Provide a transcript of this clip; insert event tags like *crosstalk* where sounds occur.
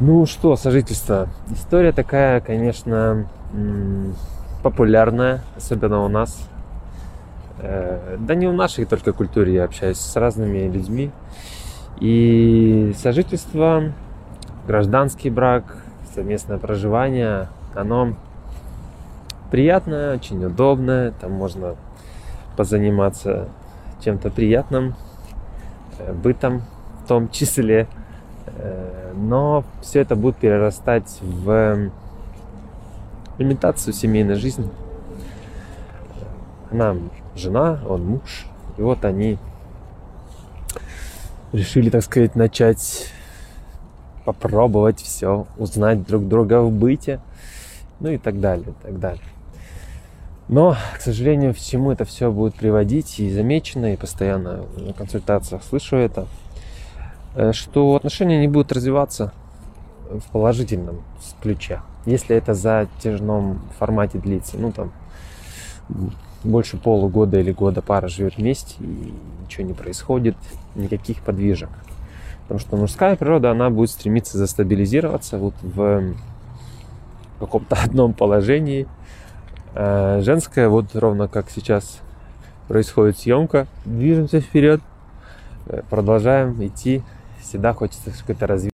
Ну что, сожительство. История такая, конечно, популярная, особенно у нас. Э, да не в нашей только культуре, я общаюсь с разными людьми. И сожительство, гражданский брак, совместное проживание, оно приятное, очень удобное, там можно позаниматься чем-то приятным, э, бытом в том числе. Но все это будет перерастать в имитацию семейной жизни. Она жена, он муж. И вот они решили, так сказать, начать попробовать все, узнать друг друга в быте, ну и так далее, и так далее. Но, к сожалению, к чему это все будет приводить, и замечено, и постоянно на консультациях слышу это, что отношения не будут развиваться в положительном ключе, если это за затяжном формате длится. Ну, там, больше полугода или года пара живет вместе, и ничего не происходит, никаких подвижек. Потому что мужская природа, она будет стремиться застабилизироваться вот в каком-то *laughs* одном положении. А женская, вот ровно как сейчас происходит съемка, движемся вперед, продолжаем идти, всегда хочется какое-то развитие.